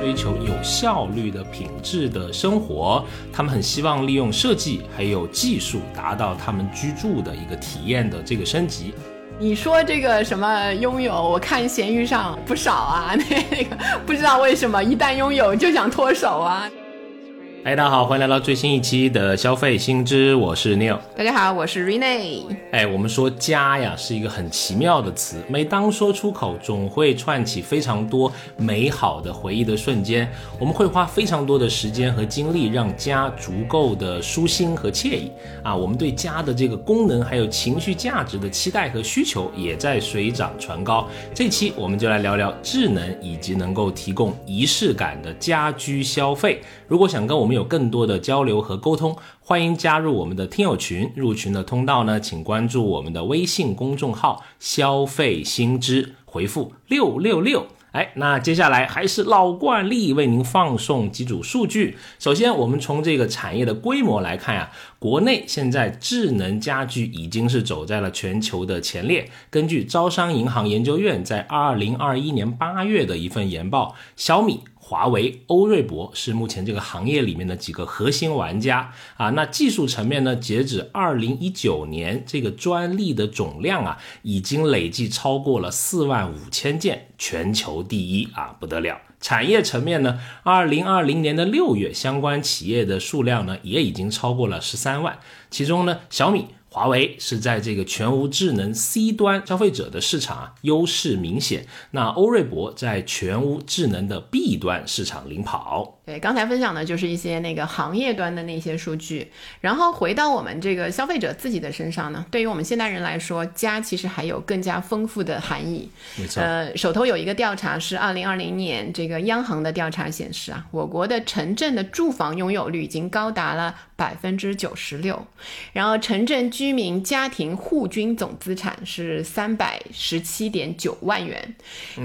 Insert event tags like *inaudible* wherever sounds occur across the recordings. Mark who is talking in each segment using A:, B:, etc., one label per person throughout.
A: 追求有效率的品质的生活，他们很希望利用设计还有技术，达到他们居住的一个体验的这个升级。
B: 你说这个什么拥有，我看闲鱼上不少啊，*laughs* 那个不知道为什么一旦拥有就想脱手啊。
A: 哎，大家好，欢迎来到最新一期的消费新知，我是 Neil。
B: 大家好，我是 Rene。
A: 哎，我们说家呀是一个很奇妙的词，每当说出口，总会串起非常多美好的回忆的瞬间。我们会花非常多的时间和精力，让家足够的舒心和惬意啊。我们对家的这个功能还有情绪价值的期待和需求也在水涨船高。这期我们就来聊聊智能以及能够提供仪式感的家居消费。如果想跟我们有更多的交流和沟通，欢迎加入我们的听友群。入群的通道呢，请关注我们的微信公众号“消费新知”，回复六六六。哎，那接下来还是老惯例，为您放送几组数据。首先，我们从这个产业的规模来看呀，国内现在智能家居已经是走在了全球的前列。根据招商银行研究院在二零二一年八月的一份研报，小米。华为、欧瑞博是目前这个行业里面的几个核心玩家啊。那技术层面呢？截止二零一九年，这个专利的总量啊，已经累计超过了四万五千件，全球第一啊，不得了。产业层面呢？二零二零年的六月，相关企业的数量呢，也已经超过了十三万。其中呢，小米。华为是在这个全屋智能 C 端消费者的市场啊优势明显，那欧瑞博在全屋智能的 B 端市场领跑。
B: 对，刚才分享的就是一些那个行业端的那些数据，然后回到我们这个消费者自己的身上呢，对于我们现代人来说，家其实还有更加丰富的含义。
A: 没错，
B: 呃，手头有一个调查是二零二零年这个央行的调查显示啊，我国的城镇的住房拥有率已经高达了百分之九十六，然后城镇居居民家庭户均总资产是三百十七点九万元，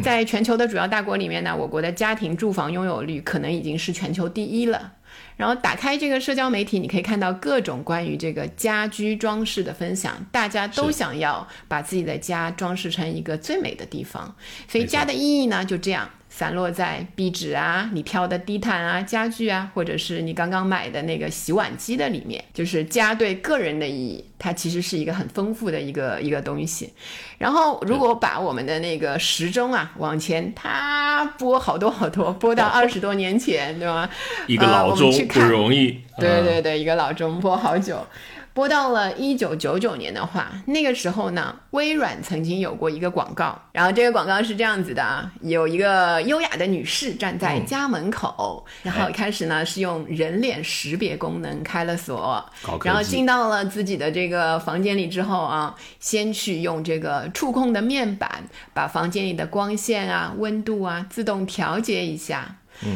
B: 在全球的主要大国里面呢，我国的家庭住房拥有率可能已经是全球第一了。然后打开这个社交媒体，你可以看到各种关于这个家居装饰的分享，大家都想要把自己的家装饰成一个最美的地方，所以家的意义呢就这样。散落在壁纸啊，你挑的地毯啊、家具啊，或者是你刚刚买的那个洗碗机的里面，就是家对个人的意义，它其实是一个很丰富的一个一个东西。然后，如果把我们的那个时钟啊往前，它拨好多好多，拨到二十多年前，对吗？
A: 一个老钟不容易。
B: 对对对，一个老钟拨好久。播到了一九九九年的话，那个时候呢，微软曾经有过一个广告，然后这个广告是这样子的啊：有一个优雅的女士站在家门口，然后开始呢是用人脸识别功能开了锁，然后进到了自己的这个房间里之后啊，先去用这个触控的面板把房间里的光线啊、温度啊自动调节一下，
A: 嗯。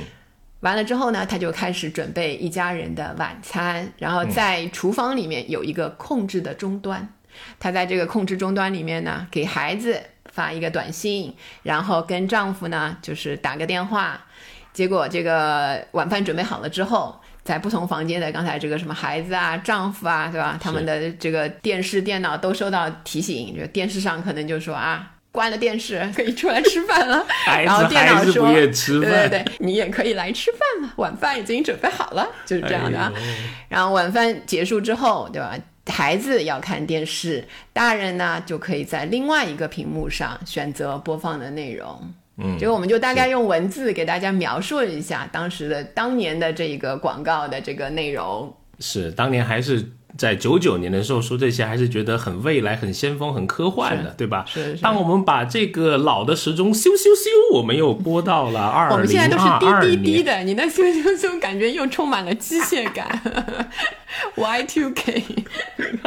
B: 完了之后呢，他就开始准备一家人的晚餐，然后在厨房里面有一个控制的终端，他在这个控制终端里面呢，给孩子发一个短信，然后跟丈夫呢就是打个电话，结果这个晚饭准备好了之后，在不同房间的刚才这个什么孩子啊、丈夫啊，对吧？他们的这个电视、电脑都收到提醒，就电视上可能就说啊。关了电视，可以出来吃饭了。*laughs* 然后电脑说：“对对对，你也可以来吃饭了，晚饭已经准备好了。”就是这样的。然后晚饭结束之后，对吧？孩子要看电视，大人呢就可以在另外一个屏幕上选择播放的内容。
A: 嗯，
B: 就我们就大概用文字给大家描述一下当时的当年的这个广告的这个内容。
A: 是当年还是？在九九年的时候说这些，还是觉得很未来、很先锋、很科幻的，对吧？
B: 是。
A: 当我们把这个老的时钟咻咻咻，我们又播到了二零二二年。我们
B: 现在都是滴滴滴的，你那咻咻咻感觉又充满了机械感。*laughs* Y two K。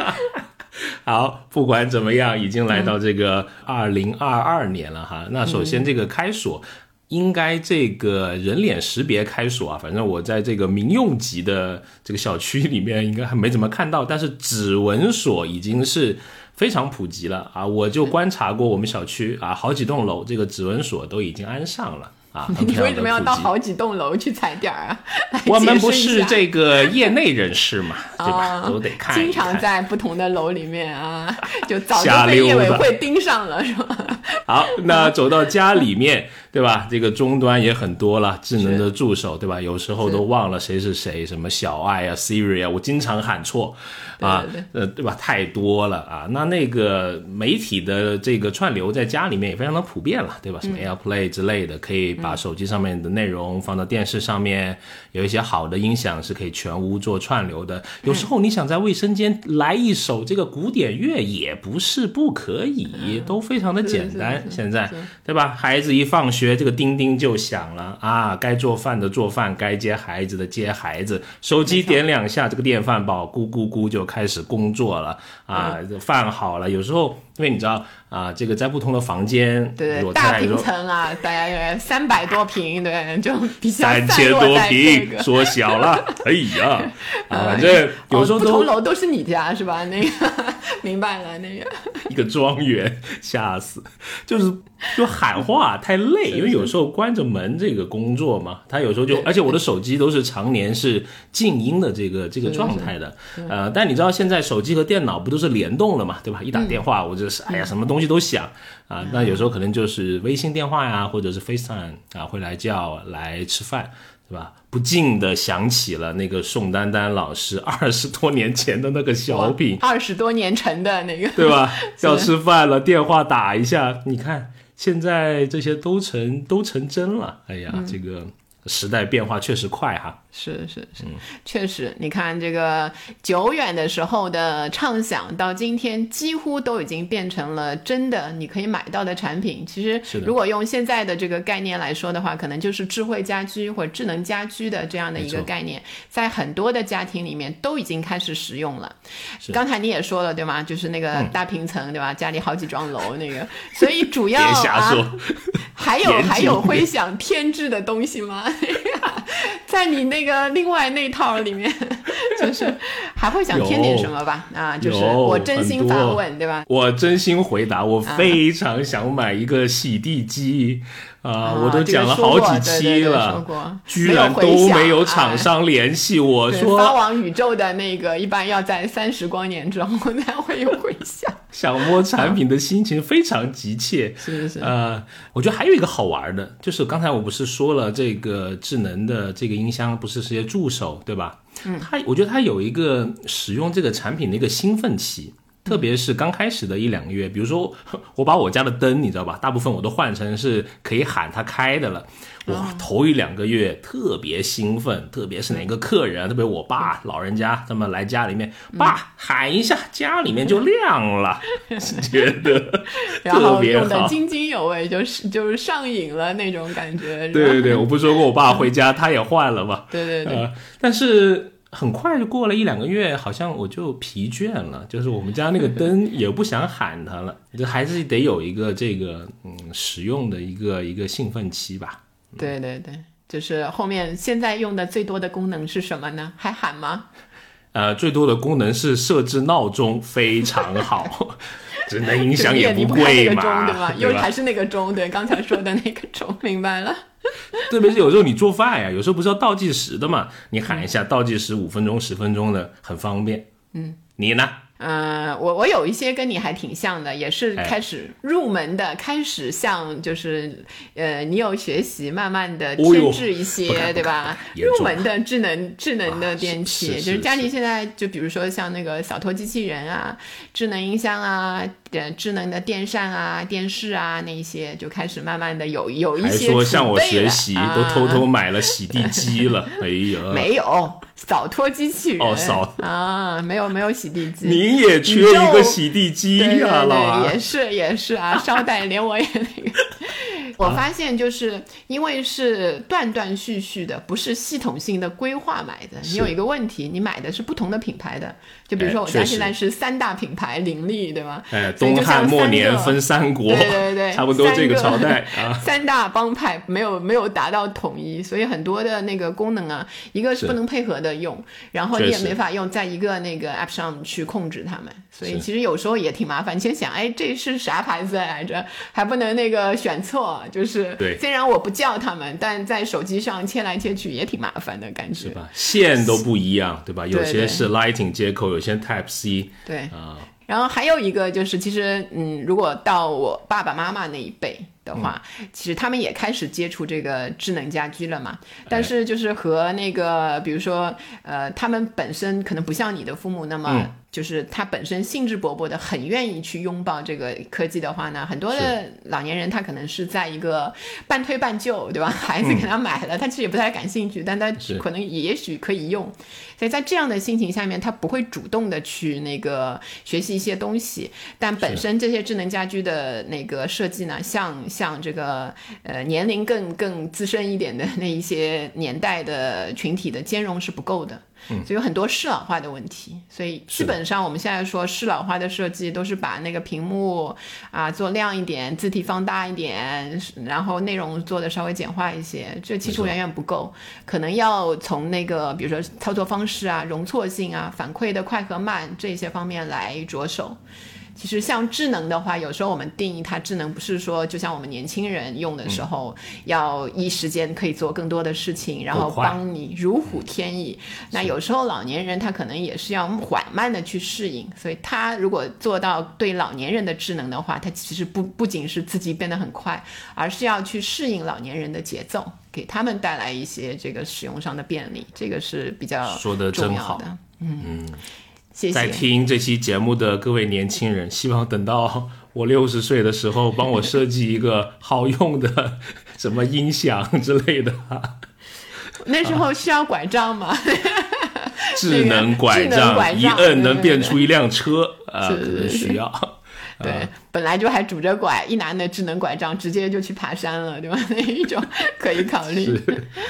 B: *laughs*
A: 好，不管怎么样，已经来到这个二零二二年了哈。那首先这个开锁。应该这个人脸识别开锁啊，反正我在这个民用级的这个小区里面应该还没怎么看到，但是指纹锁已经是非常普及了啊！我就观察过我们小区啊，好几栋楼这个指纹锁都已经安上了。*laughs* 啊，
B: 你为什么要到好几栋楼去踩点儿啊？*laughs*
A: 我们不是这个业内人士嘛，*laughs* 对吧？都得看。
B: 经常在不同的楼里面啊，就早就被业委会盯上了，是吧？
A: 好，那走到家里面，对吧？这个终端也很多了，智能的助手，对吧？有时候都忘了谁是谁，什么小爱啊、Siri 啊，我经常喊错啊，呃，对吧？太多了啊。那那个媒体的这个串流在家里面也非常的普遍了，对吧？什么 AirPlay 之类的，可以把手机上面的内容放到电视上面，有一些好的音响是可以全屋做串流的。有时候你想在卫生间来一首这个古典乐，也不是不可以，都非常的简单。现在，对吧？孩子一放学。这个叮叮就响了啊！该做饭的做饭，该接孩子的接孩子。手机点两下，这个电饭煲咕咕咕就开始工作了啊！饭好了，有时候因为你知道啊，这个在不同的房间，
B: 对对，大平层啊，大概三百多平，对，就比较 *laughs*
A: 三千多平，缩小了。哎呀，啊，*laughs* 这有时候
B: 不同楼都是你家是吧？那个明白了，那个
A: 一个庄园，吓死，就是就喊话太累。因为有时候关着门这个工作嘛，他有时候就，而且我的手机都是常年是静音的这个这个状态的，呃，但你知道现在手机和电脑不都是联动了嘛，对吧？一打电话我就是哎呀，什么东西都想啊，那有时候可能就是微信电话呀，或者是 FaceTime 啊，会来叫来吃饭，对吧？不禁的想起了那个宋丹丹老师 *laughs* 二十多年前的那个小品，
B: 二十多年前的那个，
A: 对吧？*laughs* 要吃饭了，电话打一下，你看。现在这些都成都成真了，哎呀，这个时代变化确实快哈。
B: 是是是，确实，你看这个久远的时候的畅想，到今天几乎都已经变成了真的，你可以买到的产品。其实，如果用现在的这个概念来说的话，可能就是智慧家居或者智能家居的这样的一个概念，在很多的家庭里面都已经开始使用了。刚才你也说了对吗？就是那个大平层对吧？家里好几幢楼那个，所以主要啊，还有还有会想添置的东西吗？*laughs* 在你那个另外那套里面，*laughs* 就是还会想添点什么吧？啊，就是我真心发问，对吧？
A: 我真心回答，我非常想买一个洗地机。啊，我都讲了好几期了，居然都没有厂商联系 *laughs* 我说
B: 发往宇宙的那个，一般要在三十光年之后才会有回响。*laughs*
A: 想摸产品的心情非常急切，
B: 是是是。
A: 呃，我觉得还有一个好玩的，就是刚才我不是说了这个智能的这个音箱，不是是些助手对吧？
B: 嗯，
A: 它我觉得它有一个使用这个产品的一个兴奋期。特别是刚开始的一两个月，比如说 *laughs* 我把我家的灯，你知道吧，大部分我都换成是可以喊它开的了。哇，头一两个月特别兴奋，特别是哪个客人，特别我爸老人家他们来家里面，爸喊一下，家里面就亮了，*laughs* 觉得 *laughs* 特别
B: 好，津津有味，就是就是上瘾了那种感觉。
A: 对对对，我不说过我爸回家他也换了嘛。
B: 对对对，
A: 但是。很快就过了一两个月，好像我就疲倦了，就是我们家那个灯也不想喊它了，*laughs* 就还是得有一个这个嗯使用的一个一个兴奋期吧。
B: 对对对，就是后面现在用的最多的功能是什么呢？还喊吗？*laughs*
A: 呃，最多的功能是设置闹钟，非常好。*laughs* 只能音响也
B: 不
A: 贵
B: 嘛，
A: 对
B: 吧？又还是那个钟，对，刚才说的那个钟，明白了。*laughs*
A: 特别是有时候你做饭呀，有时候不是要倒计时的嘛，你喊一下倒计时五分钟、十分钟的，很方便。
B: 嗯，
A: 你呢？
B: 嗯，我我有一些跟你还挺像的，也是开始入门的，开始像就是呃，你有学习，慢慢的添置一些，对吧？入门的智能智能的电器，就是家里现在就比如说像那个扫拖机器人啊，智能音箱啊。呃智能的电扇啊、电视啊，那些就开始慢慢的有有一些
A: 还说向我学习，都偷偷买了洗地机了。*laughs* 哎呀，
B: 没有扫拖机器人
A: 哦，扫
B: 啊，没有没有洗地机。
A: 你也缺一个洗地机呀，老
B: 也是也是啊，*laughs* 捎带连我也那个。我发现就是因为是断断续续的，不是系统性的规划买的。你有一个问题，你买的是不同的品牌的。就比如说我家现在是三大品牌林立，对吗？
A: 哎，东汉末年分三国，
B: 对对对，
A: 差不多这个朝代 *laughs* 啊。
B: 三大帮派没有没有达到统一，所以很多的那个功能啊，一个是不能配合的用，然后你也没法用在一个那个 app 上去控制它们，所以其实有时候也挺麻烦。你先想，哎，这是啥牌子来着？还不能那个选错，就是
A: 对。
B: 虽然我不叫他们，但在手机上切来切去也挺麻烦的感觉，
A: 是吧？线都不一样，对吧？有些是 Lightning 接口。有些 Type C，
B: 对啊，然后还有一个就是，其实嗯，如果到我爸爸妈妈那一辈，的话，其实他们也开始接触这个智能家居了嘛。但是就是和那个，比如说，呃，他们本身可能不像你的父母那么。就是他本身兴致勃勃的，很愿意去拥抱这个科技的话呢，很多的老年人他可能是在一个半推半就，对吧？孩子给他买了，他其实也不太感兴趣，但他可能也许可以用。所以在这样的心情下面，他不会主动的去那个学习一些东西。但本身这些智能家居的那个设计呢，像像这个呃年龄更更资深一点的那一些年代的群体的兼容是不够的。所以有很多适老化的问题，所以基本上我们现在说适老化的设计都是把那个屏幕啊做亮一点，字体放大一点，然后内容做的稍微简化一些，这其实远远不够，可能要从那个比如说操作方式啊、容错性啊、反馈的快和慢这些方面来着手。其实像智能的话，有时候我们定义它智能，不是说就像我们年轻人用的时候，要一时间可以做更多的事情，然后帮你如虎添翼。那有时候老年人他可能也是要缓慢的去适应，所以他如果做到对老年人的智能的话，他其实不不仅是自己变得很快，而是要去适应老年人的节奏，给他们带来一些这个使用上的便利，这个是比较
A: 说的真好
B: 的。嗯。
A: 在听这期节目的各位年轻人，希望等到我六十岁的时候，帮我设计一个好用的什么音响之类的。
B: 那时候需要拐杖吗？*laughs*
A: 智能拐杖，一摁能变出一辆车啊，可能需要。
B: 对，本来就还拄着拐，一拿那智能拐杖，直接就去爬山了，对吧？*laughs* 那一种 *laughs* 可以考虑，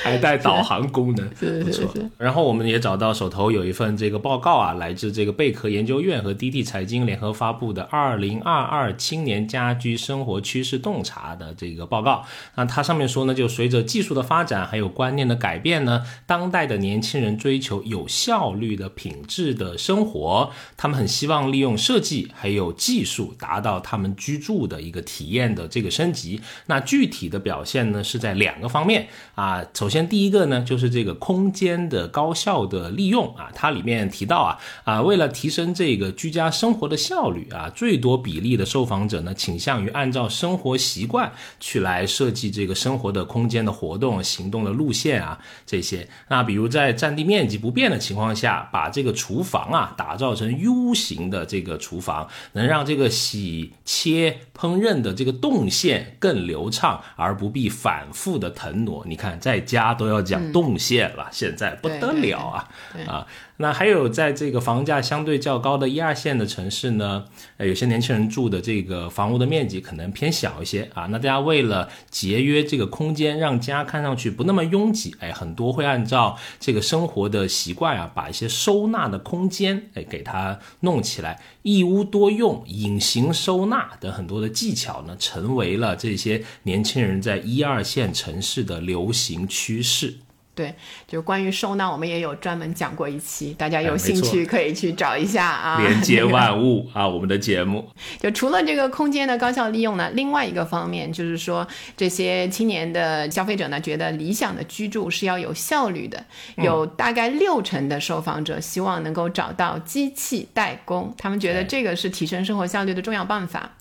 A: 还带导航功能，
B: 是是是。
A: 然后我们也找到手头有一份这个报告啊，来自这个贝壳研究院和滴滴财经联合发布的《二零二二青年家居生活趋势洞察》的这个报告。那它上面说呢，就随着技术的发展，还有观念的改变呢，当代的年轻人追求有效率的品质的生活，他们很希望利用设计还有技术。达到他他们居住的一个体验的这个升级，那具体的表现呢是在两个方面啊。首先第一个呢就是这个空间的高效的利用啊，它里面提到啊啊，为了提升这个居家生活的效率啊，最多比例的受访者呢倾向于按照生活习惯去来设计这个生活的空间的活动、行动的路线啊这些。那比如在占地面积不变的情况下，把这个厨房啊打造成 U 型的这个厨房，能让这个。洗切烹饪的这个动线更流畅，而不必反复的腾挪。你看，在家都要讲动线了，现在不得了啊啊！那还有在这个房价相对较高的一二线的城市呢，呃，有些年轻人住的这个房屋的面积可能偏小一些啊。那大家为了节约这个空间，让家看上去不那么拥挤，哎，很多会按照这个生活的习惯啊，把一些收纳的空间，哎，给它弄起来，一屋多用、隐形收纳等很多的技巧呢，成为了这些年轻人在一二线城市的流行趋势。
B: 对，就关于收纳，我们也有专门讲过一期，大家有兴趣可以去找一下啊。
A: 连接 *laughs* 万物啊，我们的节目。
B: 就除了这个空间的高效利用呢，另外一个方面就是说，这些青年的消费者呢，觉得理想的居住是要有效率的，有大概六成的受访者希望能够找到机器代工，他们觉得这个是提升生活效率的重要办法。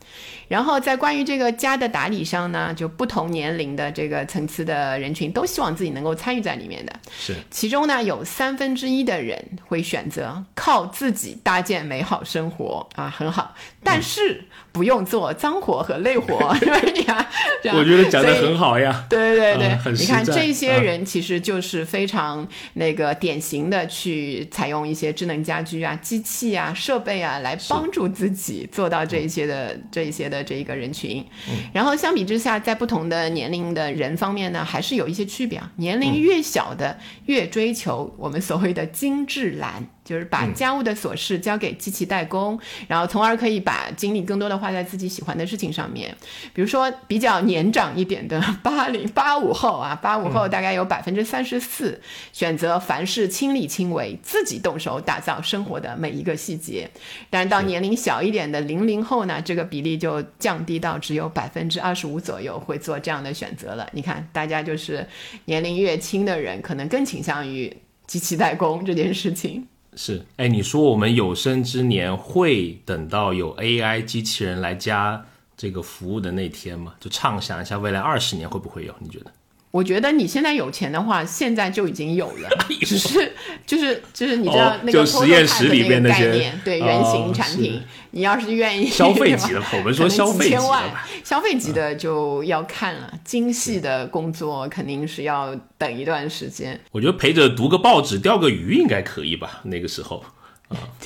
B: 然后在关于这个家的打理上呢，就不同年龄的这个层次的人群都希望自己能够参与在里面的。
A: 是，
B: 其中呢有三分之一的人会选择靠自己搭建美好生活啊，很好，但是不用做脏活和累活，*laughs* 对呀。
A: 我觉得讲的很好呀。
B: 对对对对，你看这些人其实就是非常那个典型的去采用一些智能家居啊、机器啊、设备啊来帮助自己做到这一些的这一些的。的这一个人群，然后相比之下，在不同的年龄的人方面呢，还是有一些区别啊。年龄越小的，越追求我们所谓的精致蓝。就是把家务的琐事交给机器代工，然后从而可以把精力更多的花在自己喜欢的事情上面。比如说比较年长一点的八零 *laughs* 八五后啊，八五后大概有百分之三十四选择凡事亲力亲为，自己动手打造生活的每一个细节。但是到年龄小一点的零零后呢，这个比例就降低到只有百分之二十五左右会做这样的选择了。你看，大家就是年龄越轻的人，可能更倾向于机器代工这件事情。
A: 是，哎，你说我们有生之年会等到有 AI 机器人来加这个服务的那天吗？就畅想一下未来二十年会不会有？你觉得？
B: 我觉得你现在有钱的话，现在就已经有了，*laughs* 只是就是就是你知道那个
A: 哦就实验室里边那些
B: 对
A: 哦
B: 原型产品，你要是愿意
A: 消费级的，我们说消费级的。
B: 消费级的就要看了，精细的工作肯定是要等一段时间。
A: 我觉得陪着读个报纸、钓个鱼应该可以吧？那个时候，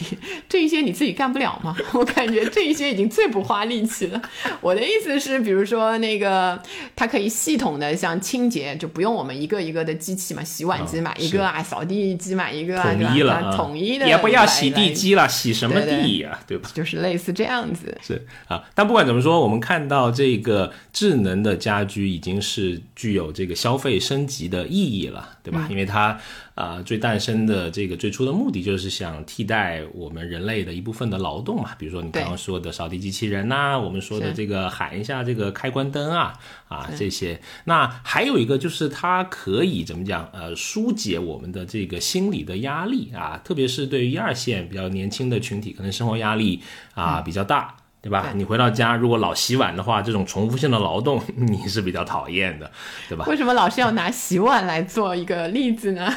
A: *laughs*
B: 这一些你自己干不了吗？我感觉这一些已经最不花力气了。我的意思是，比如说那个，它可以系统的像清洁，就不用我们一个一个的机器嘛，洗碗机买一个啊，扫地机买一个啊，
A: 统一了啊，
B: 统一的
A: 也不要洗地，机了，洗什么地呀、对吧？
B: 就是类似这样子。
A: 是啊，但不管怎么说，我们看到这个智能的家居已经是具有这个消费升级的意义了，对吧？因为它啊、最诞生的这个最初的目的就是想替代我们人类的一部分的劳动嘛，比如说你刚刚说的扫地机器人呐、我们说的这个喊一下这个开关灯啊啊这些。那还有一个就是它可以怎么讲？呃，疏解我们的这个心理的压力啊，特别是对于一二线比较年轻的群体，可能生活压力啊、比较大。对吧？你回到家，如果老洗碗的话，这种重复性的劳动 *laughs* 你是比较讨厌的，对吧？
B: 为什么老是要拿洗碗来做一个例子呢？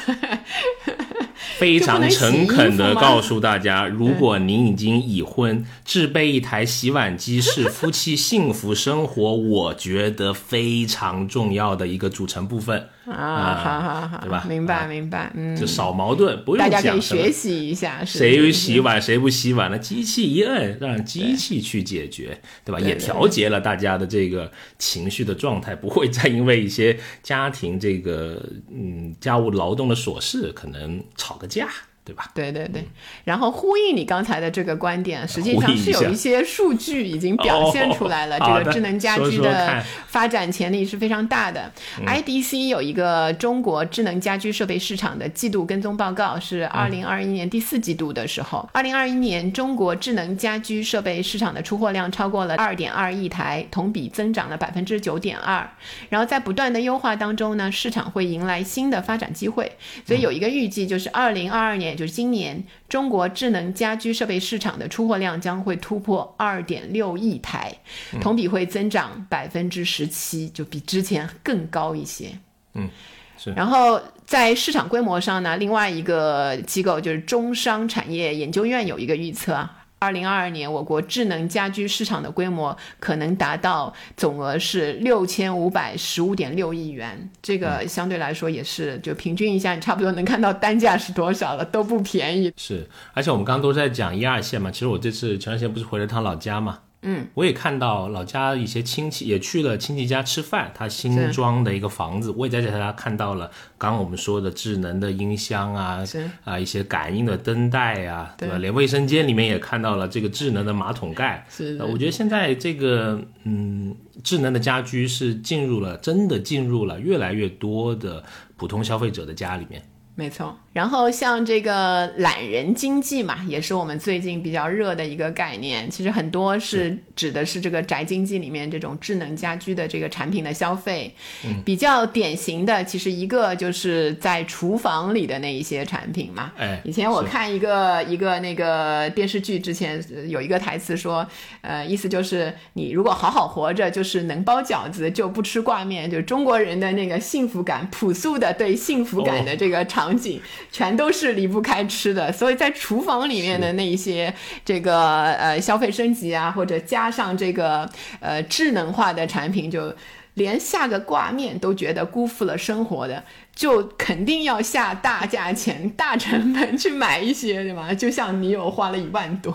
B: *laughs*
A: 非常诚恳的告诉大家，如果您已经已婚，置备一台洗碗机是夫妻幸福生活，我觉得非常重要的一个组成部分。
B: 啊，好好好，
A: 对吧
B: 明白
A: 啊
B: 明白，嗯，
A: 就少矛盾，不用
B: 大家可以学习一下，
A: 谁洗碗谁不洗碗呢？机器一摁，让机器去解决，对吧？也调节了大家的这个情绪的状态，不会再因为一些家庭这个嗯家务劳动的琐事，可能吵吵个架，对吧？
B: 对对对，然后呼应你刚才的这个观点，实际上是有一些数据已经表现出来了，这个智能家居的发展潜力是非常大的。IDC 有一个中国智能家居设备市场的季度跟踪报告，是二零二一年第四季度的时候，二零二一年中国智能家居设备市场的出货量超过了二点二亿台，同比增长了百分之九点二。然后在不断的优化当中呢，市场会迎来新的发展机会，所以有一个预计，就是二零二二年，也就是今年，中国智能家居设备市场的出货量将会突破二点六亿台，同比会增长百分之十七，就比之前更高一些。
A: 嗯，是
B: 然后在市场规模上呢，另外一个机构就是中商产业研究院有一个预测啊。二零二二年，我国智能家居市场的规模可能达到总额是六千五百十五点六亿元，这个相对来说也是就平均一下，你差不多能看到单价是多少了，都不便宜。
A: 是，而且我们刚刚都在讲一二线嘛，其实我这次前段时间不是回了趟老家嘛，
B: 嗯，
A: 我也看到老家一些亲戚也去了亲戚家吃饭，他新装的一个房子，我也在他家看到了刚刚我们说的智能的音箱啊，
B: 是
A: 啊一些感应的灯带啊，对吧？连卫生间里面也看到了这个智能的马桶盖。
B: 是
A: 呃我觉得现在这个嗯，智能的家居是进入了，真的进入了越来越多的普通消费者的家里面。
B: 没错，然后像这个懒人经济嘛，也是我们最近比较热的一个概念。其实很多是指的是这个宅经济里面这种智能家居的这个产品的消费。
A: 嗯
B: 比较典型的，其实一个就是在厨房里的那一些产品嘛。
A: 哎，
B: 以前我看一个一个那个电视剧之前呃有一个台词说，呃，意思就是你如果好好活着，就是能包饺子就不吃挂面，就中国人的那个幸福感，朴素的对幸福感的这个场景，全都是离不开吃的。所以在厨房里面的那一些这个呃消费升级啊，或者加上这个呃智能化的产品，就连下个挂面都觉得辜负了生活的。就肯定要下大价钱、大成本去买一些，对吗？就像你有花了一万多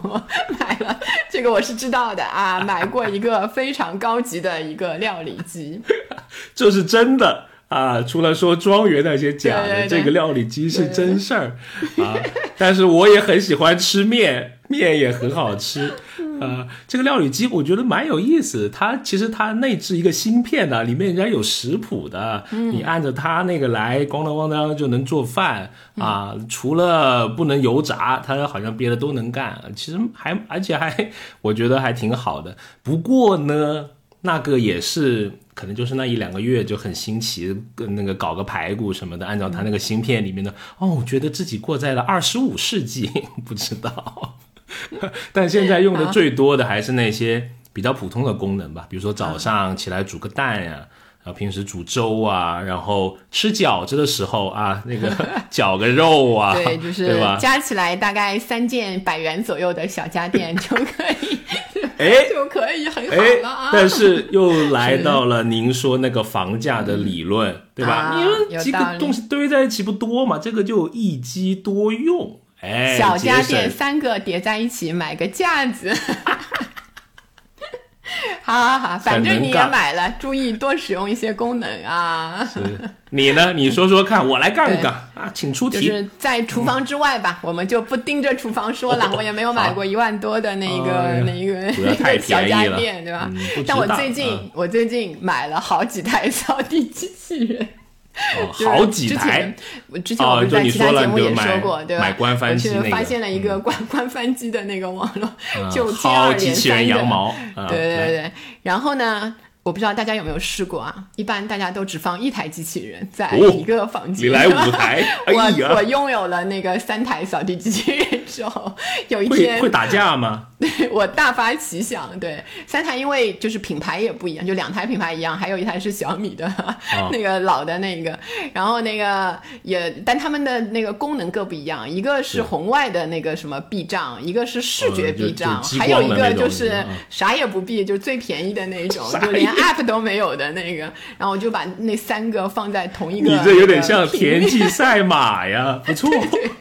B: 买了，*laughs* 这个我是知道的啊，买过一个非常高级的一个料理机，
A: 这是真的 *laughs* 啊！除了说庄园那些假的，
B: 对对对
A: 这个料理机是真事儿啊。但是我也很喜欢吃面，*laughs* 面也很好吃。呃，这个料理机我觉得蛮有意思，它其实它内置一个芯片的，里面人家有食谱的，你按着它那个来，咣当咣当就能做饭啊。除了不能油炸，它好像别的都能干。其实还而且还我觉得还挺好的。不过呢，那个也是可能就是那一两个月就很新奇，跟那个搞个排骨什么的，按照他那个芯片里面的，哦，我觉得自己过在了二十五世纪，*laughs* 不知道。*laughs* 但现在用的最多的还是那些比较普通的功能吧，比如说早上起来煮个蛋呀、然后平时煮粥啊，然后吃饺子的时候啊，那个 *laughs* 绞个肉啊，
B: 对，就是
A: 对吧？
B: 加起来大概三件百元左右的小家电就可以，
A: 哎
B: 就可以很好
A: 哎
B: 了啊。，
A: 但是又来到了您说那个房价的理论，对吧？
B: 啊
A: 你们几个东西堆在一起不多嘛，这个就一机多用，哎，
B: 小家电三个叠在一起，买个架子。好好好，反正你也买了，注意多使用一些功能啊。
A: 你呢？你说说看，我来杠杠啊，请出题。
B: 就是在厨房之外吧，我们就不盯着厨房说了。我也没有买过一万多的那个、
A: 哎呀
B: 那个
A: 主要太 *laughs*
B: 小家电，对吧？
A: 嗯
B: 但我最近、
A: 嗯
B: 我最近买了好几台扫地机器人。
A: 哦 *laughs* 好几台，
B: 我之前我不是
A: 哦你
B: 在其他节目也说过，对吧？
A: 买官翻机
B: 发现了一个官 *laughs* 官翻机的那个网络，
A: 嗯
B: 就接二
A: 机器人
B: 连三的。
A: 羊毛，啊
B: 对对对，然后呢，我不知道大家有没有试过啊？一般大家都只放一台机器人在
A: 哦
B: 一个房间。
A: 你来五台，哎
B: 我我，拥有了那个三台扫地机器人之后，有一天
A: 会打架吗？
B: 对 *laughs* 我大发奇想，对三台，因为就是品牌也不一样，就两台品牌一样，还有一台是小米的、
A: 哦
B: 那个老的那个，然后那个也，但他们的那个功能各不一样，一个是红外的那个什么避障，一个是视觉避障，还有一个就是
A: 嗯
B: 啥也不避，就最便宜的那种，
A: 啥
B: 就连
A: 也
B: app 都没有的那个，然后我就把那三个放在同一个，
A: 你这有点像田忌赛马呀，不错。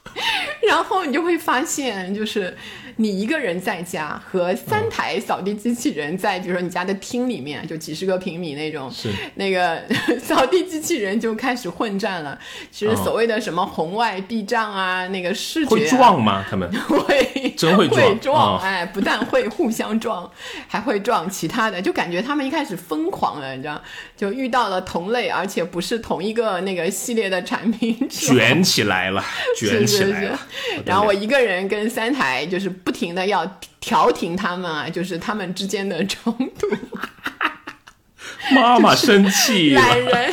A: *laughs*
B: 然后你就会发现，就是你一个人在家和三台扫地机器人在，比如说你家的厅里面，就几十个平米那种，
A: 是。
B: 那个 *laughs* 扫地机器人就开始混战了。其实所谓的什么红外避障啊，那个视觉、啊、
A: 会撞吗？他们？*laughs*
B: 会
A: 真会撞。
B: 撞，
A: 哦。
B: 哎，不但会互相撞，还会撞其他的，就感觉他们一开始疯狂了，你知道，就遇到了同类，而且不是同一个那个系列的产品，
A: 卷起来了，卷起来了。*laughs*
B: 是是是。然后我一个人跟三台就是不停的要调停他们啊，就是他们之间的冲突。*laughs*
A: 妈妈生气了。
B: 懒人，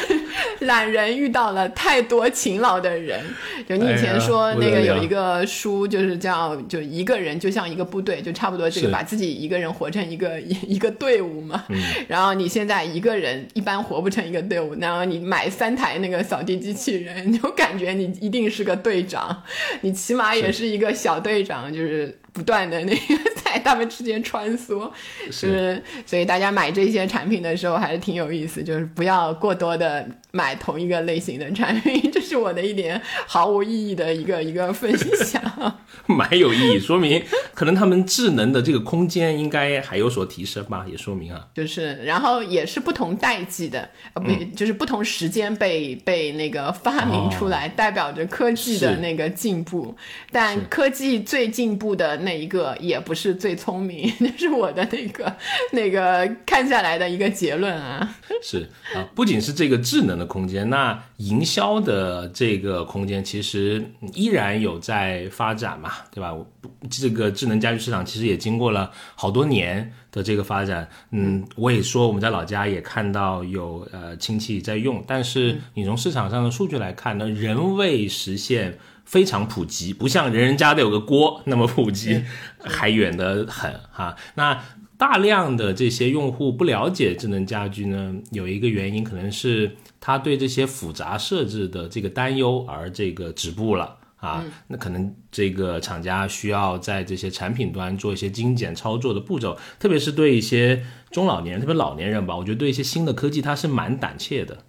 B: 懒人遇到了太多勤劳的人。就你以前说那个有一个书，就是叫就一个人就像一个部队，就差不多这个
A: 是
B: 把自己一个人活成一个一 *laughs* 一个队伍嘛。
A: 嗯
B: 然后你现在一个人一般活不成一个队伍，然后你买三台那个扫地机器人，就感觉你一定是个队长，你起码也是一个小队长，就是。不断的那个在他们之间穿梭，是。所以大家买这些产品的时候还是挺有意思，就是不要过多的买同一个类型的产品，这是我的一点毫无意义的一个一个分享。*laughs*
A: 蛮有意义，说明可能他们智能的这个空间应该还有所提升吧，也说明啊，
B: 就是，然后也是不同代际的，呃，不，就是不同时间被被那个发明出来，代表着科技的那个进步。但科技最进步的那一个也不是最聪明，*laughs* 这是我的那个那个看下来的一个结论啊。*laughs*
A: 是啊，不仅是这个智能的空间，那营销的这个空间其实依然有在发展嘛，对吧？我不这个智能家居市场其实也经过了好多年的这个发展，嗯，我也说我们在老家也看到有呃亲戚在用，但是你从市场上的数据来看呢，仍未实现。非常普及，不像人人家都有个锅 *laughs* 那么普及，还远得很哈。那大量的这些用户不了解智能家居呢，有一个原因可能是他对这些复杂设置的这个担忧而这个止步了。啊，那可能这个厂家需要在这些产品端做一些精简操作的步骤，特别是对一些中老年人，特别老年人吧，我觉得对一些新的科技他是蛮胆怯的。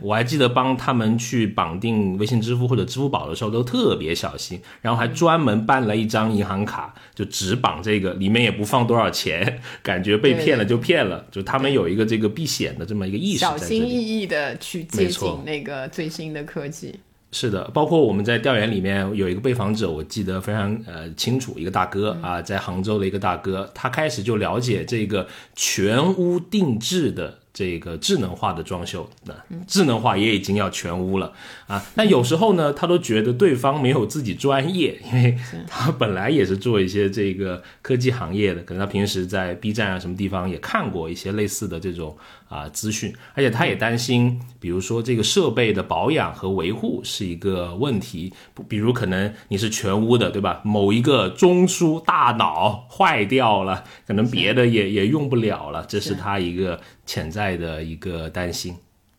A: 我还记得帮他们去绑定微信支付或者支付宝的时候，都特别小心，然后还专门办了一张银行卡，就只绑这个，里面也不放多少钱，*laughs* 感觉被骗了就骗了，就他们有一个这个避险的这么一个意识
B: 小。心翼翼的去接近那个最新的科技。
A: 是的，包括我们在调研里面有一个被访者，我记得非常呃清楚，一个大哥啊，在杭州的一个大哥，他开始就了解这个全屋定制的这个智能化的装修，那智能化也已经要全屋了啊。但有时候呢，他都觉得对方没有自己专业，因为他本来也是做一些这个科技行业的，可能他平时在 B 站啊什么地方也看过一些类似的这种啊资讯，而且他也担心，比如说这个设备的保养和维护是一个问题，比如可能你是全屋的，对吧？某一个中枢大脑坏掉了，可能别的也也用不了了，这是他一个潜在的一个担心。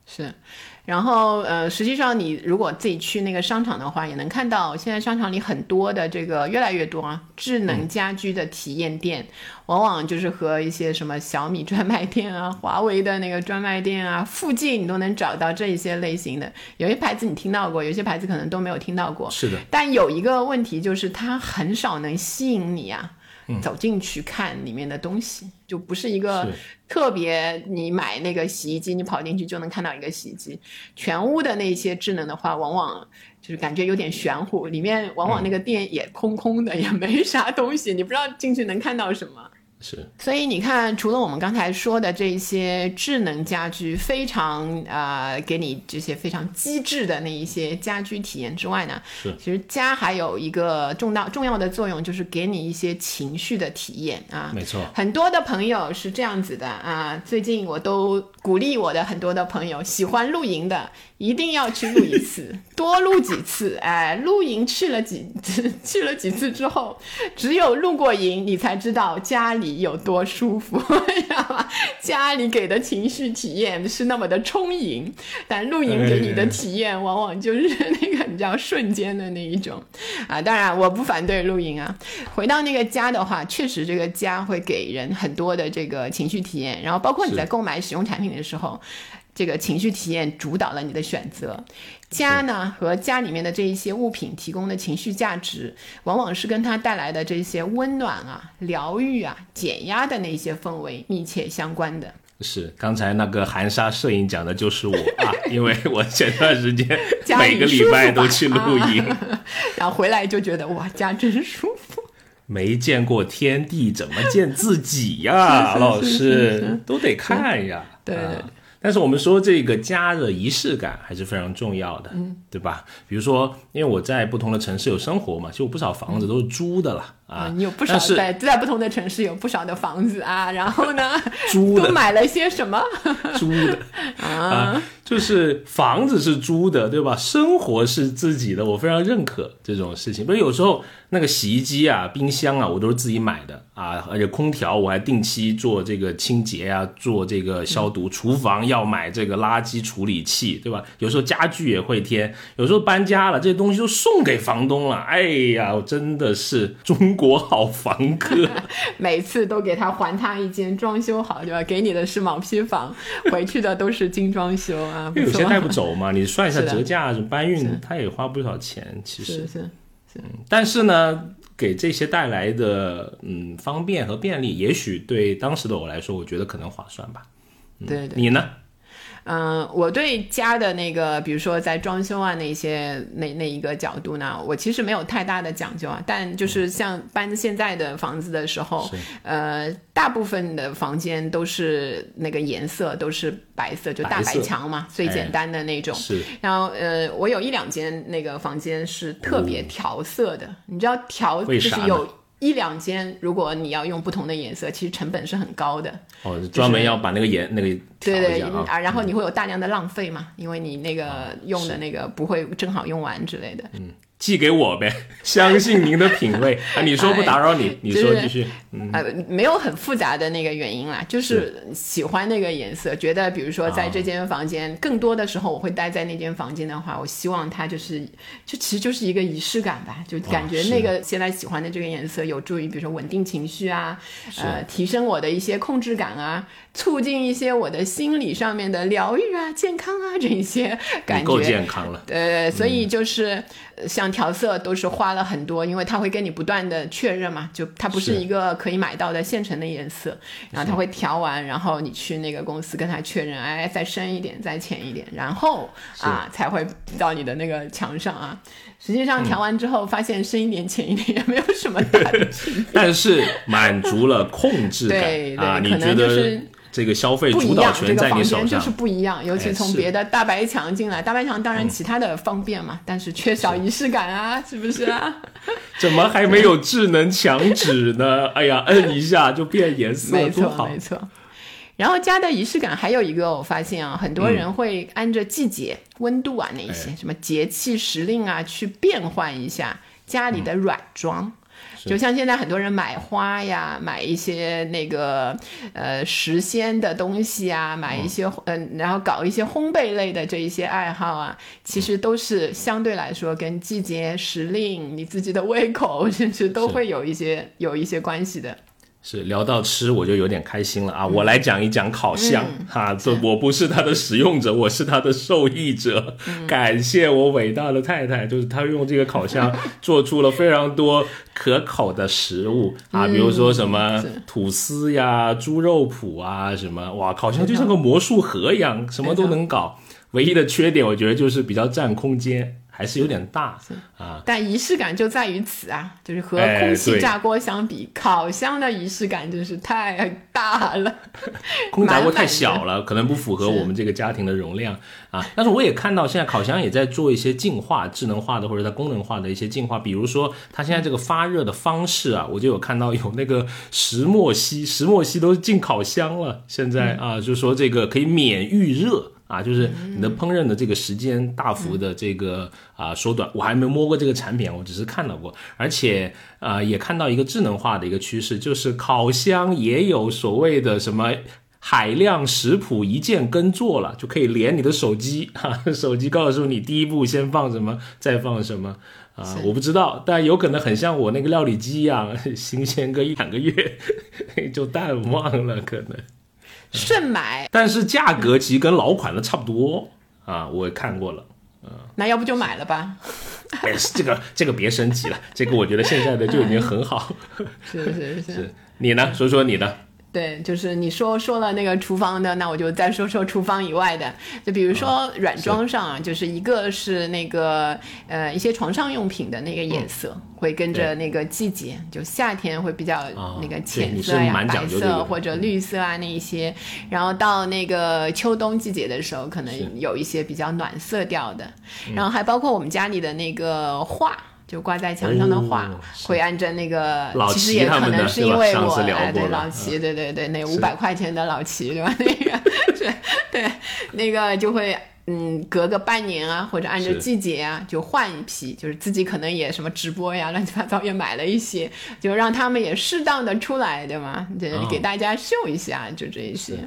B: 是，然后呃，实际上你如果自己去那个商场的话，也能看到现在商场里很多的这个越来越多啊，智能家居的体验店，往往就是和一些什么小米专卖店啊、华为的那个专卖店啊，附近你都能找到这一些类型的。有些牌子你听到过，有些牌子可能都没有听到过。
A: 是的，
B: 但有一个问题就是它很少能吸引你啊。走进去看里面的东西，就不是一个特别你买那个洗衣机，你跑进去就能看到一个洗衣机。全屋的那些智能的话，往往就是感觉有点玄乎，里面往往那个店也空空的，也没啥东西，你不知道进去能看到什么。
A: 是，
B: 所以你看，除了我们刚才说的这些智能家居，非常啊，给你这些非常机智的那一些家居体验之外呢，
A: 是，
B: 其实家还有一个重大重要的作用，就是给你一些情绪的体验啊。
A: 没错，
B: 很多的朋友是这样子的啊，最近我都鼓励我的很多的朋友，喜欢露营的。一定要去露一次，*laughs* 多露几次。哎，露营去了几次，*laughs* 去了几次之后，只有露过营，你才知道家里有多舒服，*laughs* 知道吗？家里给的情绪体验是那么的充盈，但露营给你的体验往往就是那个你知道瞬间的那一种啊。当然，我不反对露营啊。回到那个家的话，确实这个家会给人很多的这个情绪体验，然后包括你在购买使用产品的时候。这个情绪体验主导了你的选择，家呢和家里面的这一些物品提供的情绪价值，往往是跟它带来的这些温暖啊、疗愈啊、减压的那些氛围密切相关的。
A: 是刚才那个含沙摄影讲的就是我啊，*laughs* 因为我前段时间每个礼拜都去露营，*laughs*
B: 然后回来就觉得哇，家真舒服。
A: 没见过天地，怎么见自己呀？*laughs* 老师都得看呀，
B: 对。
A: 但是我们说这个家的仪式感还是非常重要的，嗯，对吧？比如说，因为我在不同的城市有生活嘛，其实我不少房子都是租的了啊。
B: 你有不少在在不同的城市有不少的房子啊，然后呢，*laughs*
A: 租的
B: 都买了些什么？*laughs*
A: 租的啊。就是房子是租的，对吧？生活是自己的，我非常认可这种事情。不是有时候那个洗衣机啊、冰箱啊，我都是自己买的啊，而且空调我还定期做这个清洁啊，做这个消毒。厨房要买这个垃圾处理器，对吧？有时候家具也会添，有时候搬家了，这些东西都送给房东了。哎呀，我真的是 *laughs* 中国好房客，*laughs*
B: 每次都给他还他一间装修好，对吧？给你的是毛坯房，回去的都是精装修啊。*laughs*
A: 有些带不走嘛，*laughs* 你算一下折价，搬运，他也花不少钱。其实
B: 是是，嗯，
A: 但是呢，给这些带来的嗯方便和便利，也许对当时的我来说，我觉得可能划算吧。
B: 对对，
A: 你呢？
B: 嗯，我对家的那个，比如说在装修啊那些那那一个角度呢，我其实没有太大的讲究啊。但就是像搬现在的房子的时候，呃，大部分的房间都是那个颜色都是白色，就大白墙嘛，最简单的那种。
A: 是。
B: 然后呃，我有一两间那个房间是特别调色的，你知道调就是有。一两间，如果你要用不同的颜色，其实成本是很高的。
A: 哦，专门要把那个颜那个
B: 对对啊，然后你会有大量的浪费嘛？因为你那个用的那个不会正好用完之类的。
A: 嗯。寄给我呗，*laughs* 相信您的品味 *laughs* 啊！你说不打扰你，你说继续。
B: 呃，没有很复杂的那个原因啦，就是喜欢那个颜色，觉得比如说在这间房间，更多的时候我会待在那间房间的话，我希望它就是，就其实就是一个仪式感吧，就感觉那个现在喜欢的这个颜色有助于，比如说稳定情绪啊，呃，提升我的一些控制感啊，促进一些我的心理上面的疗愈啊、健康啊这一些感觉。
A: 够健康了。
B: 对，所以就是像。调色都是花了很多，因为它会跟你不断的确认嘛，就它不是一个可以买到的现成的颜色，然后它会调完，然后你去那个公司跟他确认，哎，再深一点，再浅一点，然后啊才会到你的那个墙上啊。实际上调完之后，发现深一点、浅一点 *laughs* 也没有什么大的区别，*laughs*
A: 但是满足了控制感 *laughs* 啊，你觉得？这个消费主导权在你手上。
B: 间就是不一样，尤其从别的大白墙进来，大白墙当然其他的方便嘛，但是缺少仪式感啊，是不是啊？*laughs*
A: 怎么还没有智能墙纸呢？哎呀，摁一下就变颜色，
B: 没错，没！错。然后家的仪式感还有一个，我发现啊，很多人会按着季节、温度啊那些、
A: 哎
B: 什么节气时令啊去变换一下家里的软装。
A: 是
B: 就像现在很多人买花呀，买一些那个呃时鲜的东西啊，买一些嗯、然后搞一些烘焙类的这一些爱好啊，其实都是相对来说跟季节时令、你自己的胃口，*laughs* 甚至都会有一些有一些关系的。
A: 是聊到吃，我就有点开心了啊！我来讲一讲烤箱哈，这我不是它的使用者，我是它的受益者。感谢我伟大的太太，就是她用这个烤箱 *laughs* 做出了非常多可口的食物啊，比如说什么吐司呀、猪肉脯啊，什么哇，烤箱就像个魔术盒一样，什么都能搞。唯一的缺点，我觉得就是比较占空间，还是有点大啊。
B: 但仪式感就在于此啊，就是和
A: 哎
B: 空气炸锅相比，烤箱的仪式感真是太大了。*laughs*
A: 空气炸锅太小了，可能不符合我们这个家庭的容量啊。但是我也看到现在烤箱也在做一些进化、智能化的或者它功能化的一些进化，比如说它现在这个发热的方式啊，我就有看到有那个石墨烯，石墨烯都进烤箱了。现在啊，就说这个可以免预热。啊，就是你的烹饪的这个时间大幅的这个啊缩短，我还没摸过这个产品，我只是看到过，而且啊也看到一个智能化的一个趋势，就是烤箱也有所谓的什么海量食谱一键跟做了，就可以连你的手机 *laughs* 哈、手机告诉你第一步先放什么，再放什么啊，我不知道，但有可能很像我那个料理机一样，新鲜个一两个月 *laughs* 就淡忘了可能。
B: 顺买，
A: 但是价格其实跟老款的差不多啊，我看过了。
B: 嗯那要不就买了吧？
A: 哎，这个这个别升级了，这个我觉得现在的就已经很好。
B: 是 *laughs* 是是，
A: 是 *laughs* 你呢？说说你的。
B: 对，就是你说说了那个厨房的，那我就再说说厨房以外的，就比如说软装上啊，就是一个是那个呃一些床上用品的那个颜色、会跟着那个季节，就夏天会比较
A: 啊
B: 那个浅色呀、
A: 蛮
B: 白色或者绿色啊那一些，然后到那个秋冬季节的时候，可能有一些比较暖色调的，然后还包括我们家里的那个画。就挂在墙上的画，会按照那个，
A: 老
B: 其实也可能是因为我哎，对老齐，对对对，那
A: 是
B: 五百块钱的老齐，对吧？*laughs* 那个是，对，那个就会。嗯，隔个半年啊，或者按照季节啊，就换一批，就是自己可能也什么直播呀，乱七八糟也买了一些，就让他们也适当的出来，对吗？对
A: 哦
B: 给大家秀一下，就这一些。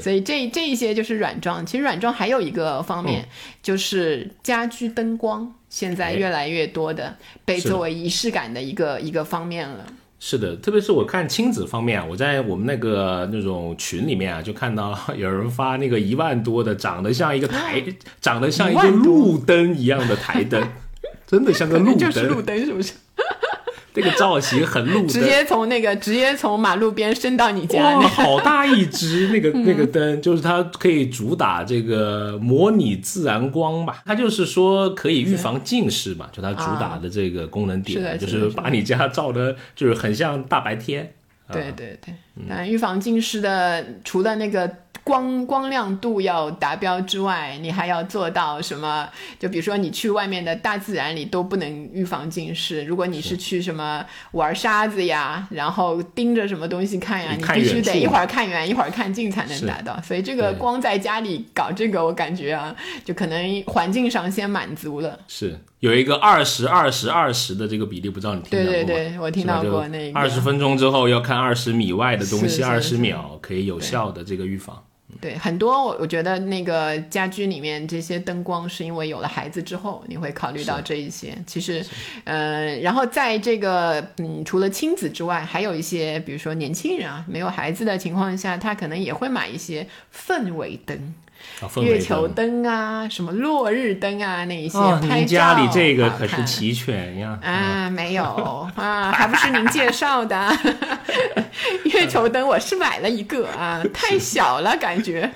B: 所以这这一些就是软装。其实软装还有一个方面，就是家居灯光，现在
A: 哎。
B: 越来越多的被作为仪式感的一个一个方面了。
A: 是的，特别是我看亲子方面啊，我在我们那个那种群里面啊，就看到 *laughs* 有人发那个一万多的，长得像一个台，长得像一个路灯一样的台灯，真的像个路灯，
B: 就是路灯，是不是？
A: 这个造型很路灯。
B: 直接从那个直接从马路边伸到你家
A: 哇，好大一 *laughs* 只！那个
B: 嗯
A: 那个灯，就是它可以主打这个模拟自然光吧。它就是说可以预防近视嘛，就它主打的这个功能点，就是把你家照的，就是很像大白天。
B: 对对对，但预防近视的，除了那个光光亮度要达标之外，你还要做到什么？就比如说你去外面的大自然里都不能预防近视。如果你是去什么玩沙子呀，然后盯着什么东西看呀，
A: 你
B: 必须得一会儿看远，一会儿看近才能达到。所以这个光在家里搞这个，我感觉啊，就可能环境上先满足了。
A: 是有一个二十二十二十的这个比例，不知道你听到过吗？
B: 对对对，我听到过那个。
A: 二十分钟之后要看二十米外的东西，二十秒可以有效的这个预防。
B: 对，很多我我觉得那个家居里面这些灯光，是因为有了孩子之后，你会考虑到这一些。其实，呃，然后在这个嗯，除了亲子之外，还有一些，比如说年轻人啊，没有孩子的情况下，他可能也会买一些氛围灯。月球
A: 灯
B: 灯啊，什么落日灯啊，那一些
A: 哦，
B: 拍照
A: 您家里这个可是齐全呀。
B: 啊，没有啊，还不是您介绍的。*laughs* 月球灯我是买了一个啊，太小了，感觉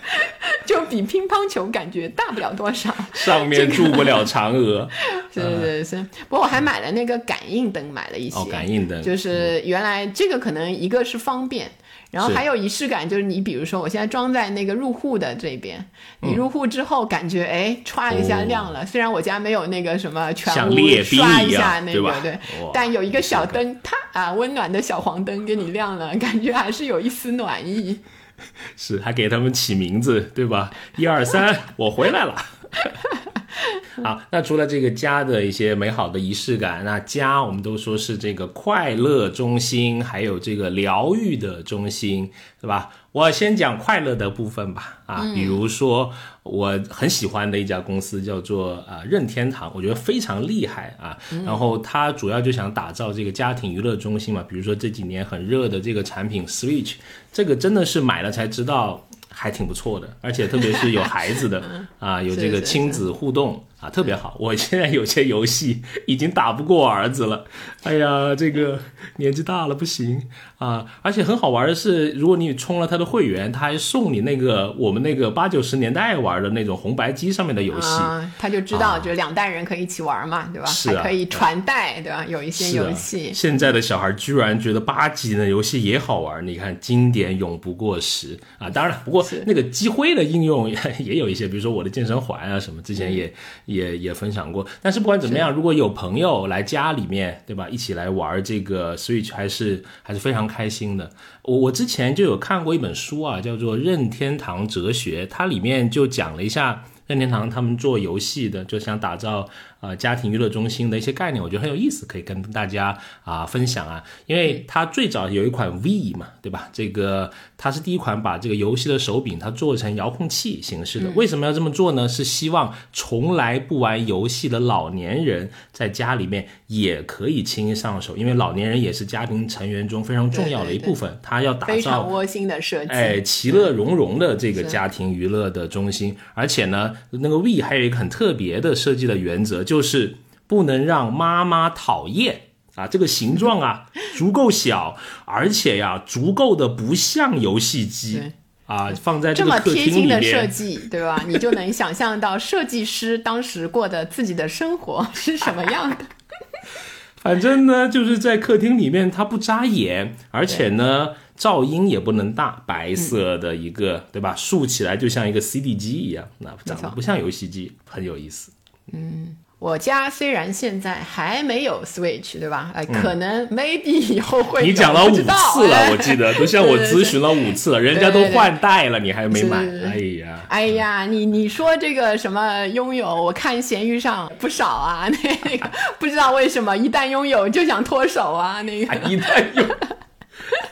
B: 就比乒乓球感觉大不了多少。*laughs*
A: 上面住不了嫦娥。*laughs*
B: 是是是，不过我还买了那个感应灯，买了一些。
A: 哦，感应灯
B: 就是原来这个可能一个是方便。然后还有仪式感，就是你比如说，我现在装在那个入户的这边，你入户之后感觉哎，歘一下亮了。虽然我家没有那个什么全屋刷一下那个对，但有一个小灯，它啊温暖的小黄灯给你亮了，感觉还是有一丝暖意。*laughs*
A: 是，还给他们起名字，对吧？一二三，我回来了。*laughs* 好，那除了这个家的一些美好的仪式感，那家我们都说是这个快乐中心，还有这个疗愈的中心，对吧？我先讲快乐的部分吧。啊，比如说我很喜欢的一家公司叫做啊任天堂，我觉得非常厉害啊。然后它主要就想打造这个家庭娱乐中心嘛。比如说这几年很热的这个产品 Switch，这个真的是买了才知道。还挺不错的，而且特别是有孩子的 *laughs* 啊，有这个亲子互动啊，特别好。我现在有些游戏已经打不过儿子了，哎呀，这个年纪大了不行啊。而且很好玩的是，如果你充了他的会员，他还送你那个我们那个八九十年代玩的那种红白机上面的游戏，
B: 他就知道就两代人可以一起玩嘛，对吧？
A: 是
B: 啊，可以传代，对吧？有一些游戏。
A: 现在的小孩居然觉得八级的游戏也好玩，你看经典永不过时啊。当然了，不过。那个机会的应用 *laughs* 也有一些，比如说我的健身环啊什么，之前也也也分享过。但是不管怎么样，如果有朋友来家里面，对吧，一起来玩这个 Switch，还是还是非常开心的。我我之前就有看过一本书啊，叫做《任天堂哲学》，它里面就讲了一下任天堂他们做游戏的，就想打造。呃，家庭娱乐中心的一些概念，我觉得很有意思，可以跟大家啊分享啊。因为它最早有一款 V 嘛，对吧？这个它是第一款把这个游戏的手柄它做成遥控器形式的。为什么要这么做呢？是希望从来不玩游戏的老年人在家里面也可以轻易上手，因为老年人也是家庭成员中非常重要的一部分。他要打造
B: 非常窝心的设计，
A: 哎，其乐融融的这个家庭娱乐的中心。而且呢，那个 V 还有一个很特别的设计的原则。就是不能让妈妈讨厌啊！这个形状啊 *laughs* 足够小，而且呀足够的不像游戏机啊，放在
B: 这么贴
A: 心
B: 的设计，对吧？你就能想象到设计师当时过的自己的生活是什么样的。*laughs*
A: 反正呢，就是在客厅里面，它不扎眼，而且呢噪音也不能大，白色的一个，对吧？竖起来就像一个 CD 机一样，那长得不像游戏机，很有意思。
B: 嗯。我家虽然现在还没有 Switch，对吧？哎，可能 maybe 以后会。
A: 你讲了五次了，我记得 *laughs* 都向我咨询了五次了，人家都换代了，你还没买？哎呀，
B: 哎呀，你你说这个什么拥有？我看闲鱼上不少啊，*laughs* 那个不知道为什么一旦拥有就想脱手啊，那个
A: 一旦有。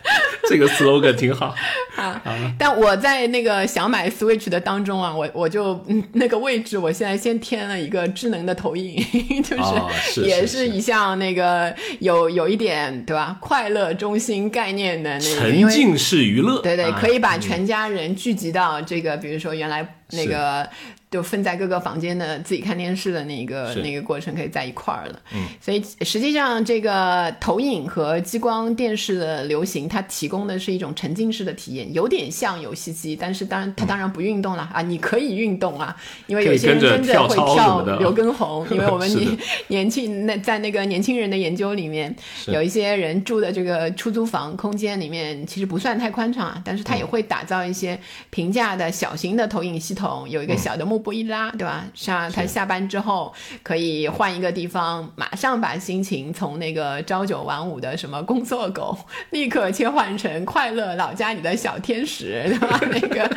A: *laughs* 这个 slogan 挺好
B: 啊，但我在那个想买 Switch 的当中啊，我我就那个位置，我现在先添了一个智能的投影，*laughs* 就是也是一项那个有有一点对吧？快乐中心概念的那个
A: 沉浸式娱乐，
B: 对对，可以把全家人聚集到这个，比如说原来那个。就分在各个房间的自己看电视的那个那个过程可以在一块儿了，嗯，所以实际上这个投影和激光电视的流行，它提供的是一种沉浸式的体验，有点像游戏机，但是当然它当然不运动了。啊，你可以运动啊，因为有些人真的会跳刘畊宏，*laughs* 因为我们年年轻那在那个年轻人的研究里面，有一些人住的这个出租房空间里面其实不算太宽敞啊，但是他也会打造一些平价的小型的投影系统，有一个小的幕。不一拉，对吧？像他下班之后可以换一个地方，马上把心情从那个朝九晚五的什么工作狗，*laughs* 立刻切换成快乐老家里的小天使，*laughs* 对吧？*laughs* 那个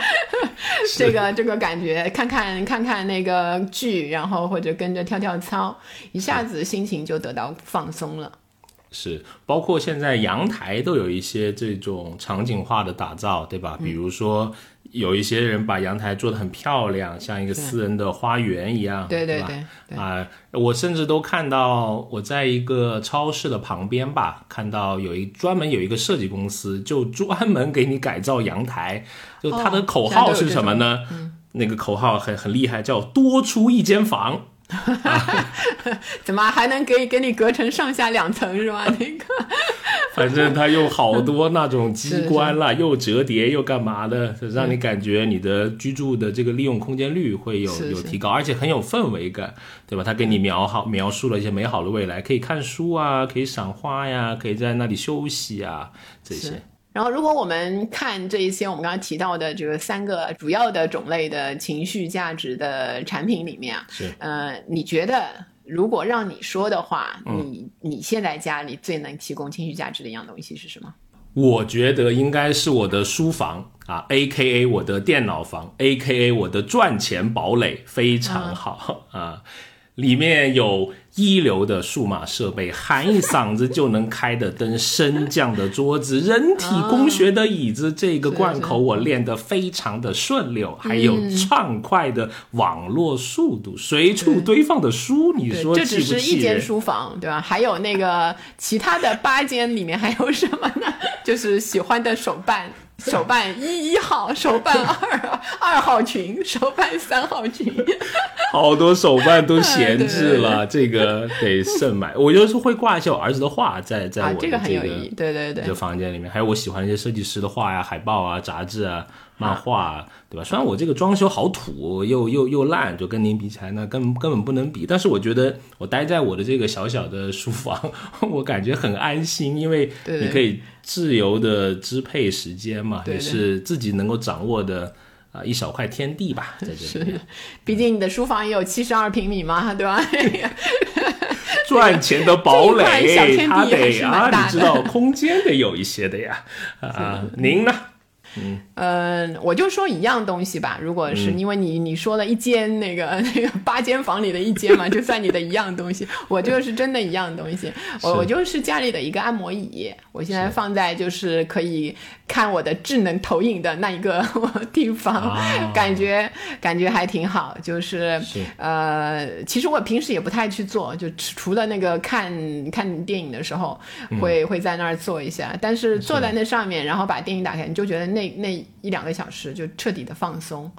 B: 这个这个感觉，看看看看那个剧，然后或者跟着跳跳操，一下子心情就得到放松了。
A: 是，包括现在阳台都有一些这种场景化的打造，对吧？比如说。有一些人把阳台做的很漂亮，像一个私人的花园一样，
B: 对
A: 对对，啊，我甚至都看到我在一个超市的旁边吧，看到有一专门有一个设计公司，就专门给你改造阳台，就它的口号是什么呢？那个口号很很厉害，叫多出一间房。*laughs*
B: 怎么还能给给你隔成上下两层是吧？那个，
A: 反正它有好多那种机关啦，*laughs* 又折叠又干嘛的，让你感觉你的居住的这个利用空间率会有有提高，而且很有氛围感，对吧？它给你描好描述了一些美好的未来，可以看书啊，可以赏花呀，可以在那里休息啊，这些。
B: 然后，如果我们看这一些我们刚刚提到的这个三个主要的种类的情绪价值的产品里面啊，
A: 是。
B: 呃，你觉得如果让你说的话，你你现在家里最能提供情绪价值的一样东西是什么？
A: 我觉得应该是我的书房啊，A K A 我的电脑房，A K A 我的赚钱堡垒，非常好啊，里面有。一流的数码设备，喊一嗓子就能开的灯，升降的桌子，人体工学的椅子，这个贯口我练得非常的顺溜，还有畅快的网络速度，随处堆放的书，你说
B: 这只是一间书房，对吧？还有那个其他的八间里面还有什么呢？*laughs* 就是喜欢的手办。手办一一号，手办二二号群，手办三号群，*laughs*
A: 好多手办都闲置了，*laughs* 这个得慎买。我就是会挂一些我儿子的画在在我的
B: 这个很有意义，对对对，
A: 这房间里面还有我喜欢一些设计师的画呀、海报啊、杂志啊。漫画对吧？虽然我这个装修好土，又又又烂，就跟您比起来，那根根本不能比。但是我觉得我待在我的这个小小的书房，*laughs* 我感觉很安心，因为你可以自由的支配时间嘛，也是自己能够掌握的啊一小块天地吧，在这里。
B: 毕竟你的书房也有七十二平米嘛，对吧？*laughs*
A: 赚钱的堡垒，它得啊，你知道空间得有一些的呀。啊，*laughs* 您呢？
B: 嗯，我就说一样东西吧。如果是因为你你说了一间那个 *laughs* 那个八间房里的一间嘛，*laughs* 就算你的一样东西。我就是真的一样东西。我我就是家里的一个按摩椅，我现在放在就是可以看我的智能投影的那一个 *laughs* 地方，感觉感觉还挺好。就是呃，其实我平时也不太去做，就除了那个看看电影的时候会会在那儿坐一下。但是坐在那上面，然后把电影打开，你就觉得。那那一两个小时就彻底的放松，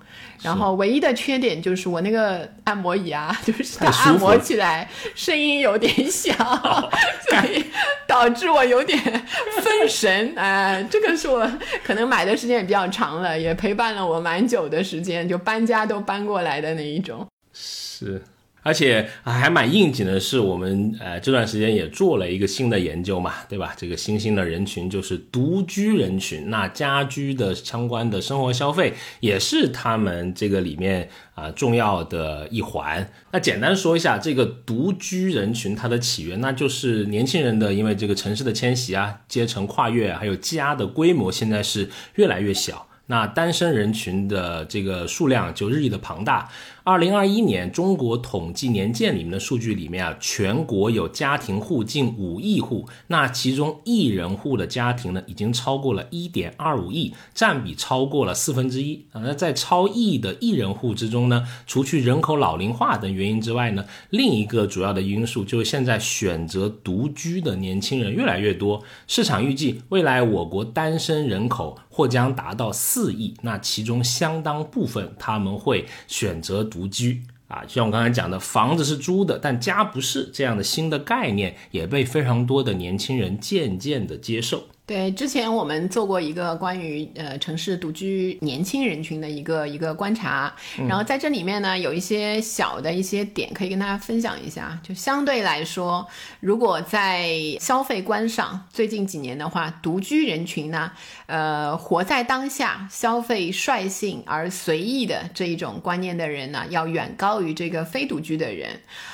B: 然后唯一的缺点就是我那个按摩椅啊，*laughs* 就是它按摩起来声音有点小，*laughs* 所以导致我有点分神。*laughs* 哎，这个是我可能买的时间也比较长了，也陪伴了我蛮久的时间，就搬家都搬过来的那一种。
A: 是。而且还蛮应景的是，我们呃这段时间也做了一个新的研究嘛，对吧？这个新兴的人群就是独居人群，那家居的相关的生活消费也是他们这个里面啊重要的一环。那简单说一下这个独居人群它的起源，那就是年轻人的因为这个城市的迁徙啊、阶层跨越，还有家的规模现在是越来越小。那单身人群的这个数量就日益的庞大。二零二一年中国统计年鉴里面的数据里面啊，全国有家庭户近五亿户，那其中一人户的家庭呢，已经超过了一点二五亿，占比超过了四分之一啊。那在超亿的一人户之中呢，除去人口老龄化等原因之外呢，另一个主要的因素就是现在选择独居的年轻人越来越多。市场预计未来我国单身人口或将达到四亿，那其中相当部分他们会选择。独居啊，就像我刚才讲的，房子是租的，但家不是这样的新的概念，也被非常多的年轻人渐渐的接受。
B: 对，之前我们做过一个关于呃城市独居年轻人群的一个一个观察，然后在这里面呢有一些小的一些点可以跟大家分享一下。就相对来说，如果在消费观上，最近几年的话，独居人群呢，呃，活在当下、消费率性而随意的这一种观念的人呢，要远高于这个非独居的人。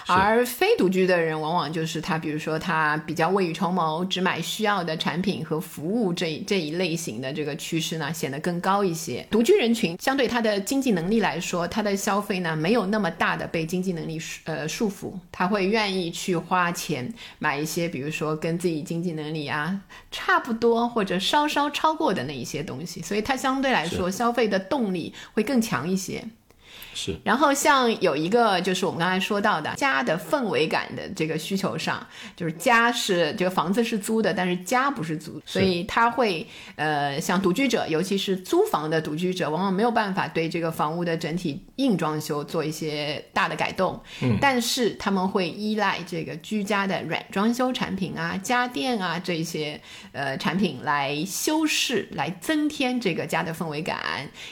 B: 而非独居的人，往往就是他，比如说他比较未雨绸缪，只买需要的产品和。服务这这一类型的这个趋势呢，显得更高一些。独居人群相对他的经济能力来说，他的消费呢没有那么大的被经济能力呃束缚，他会愿意去花钱买一些，比如说跟自己经济能力啊差不多或者稍稍超过的那一些东西，所以他相对来说消费的动力会更强一些。
A: 是。
B: 然后像有一个就是我们刚才说到的家的氛围感的这个需求上，就是家是这个房子是租的，但是家不是租，所以他会呃像独居者，尤其是租房的独居者，往往没有办法对这个房屋的整体硬装修做一些大的改动，
A: 嗯，
B: 但是他们会依赖这个居家的软装修产品啊、家电啊这些呃产品来修饰、来增添这个家的氛围感。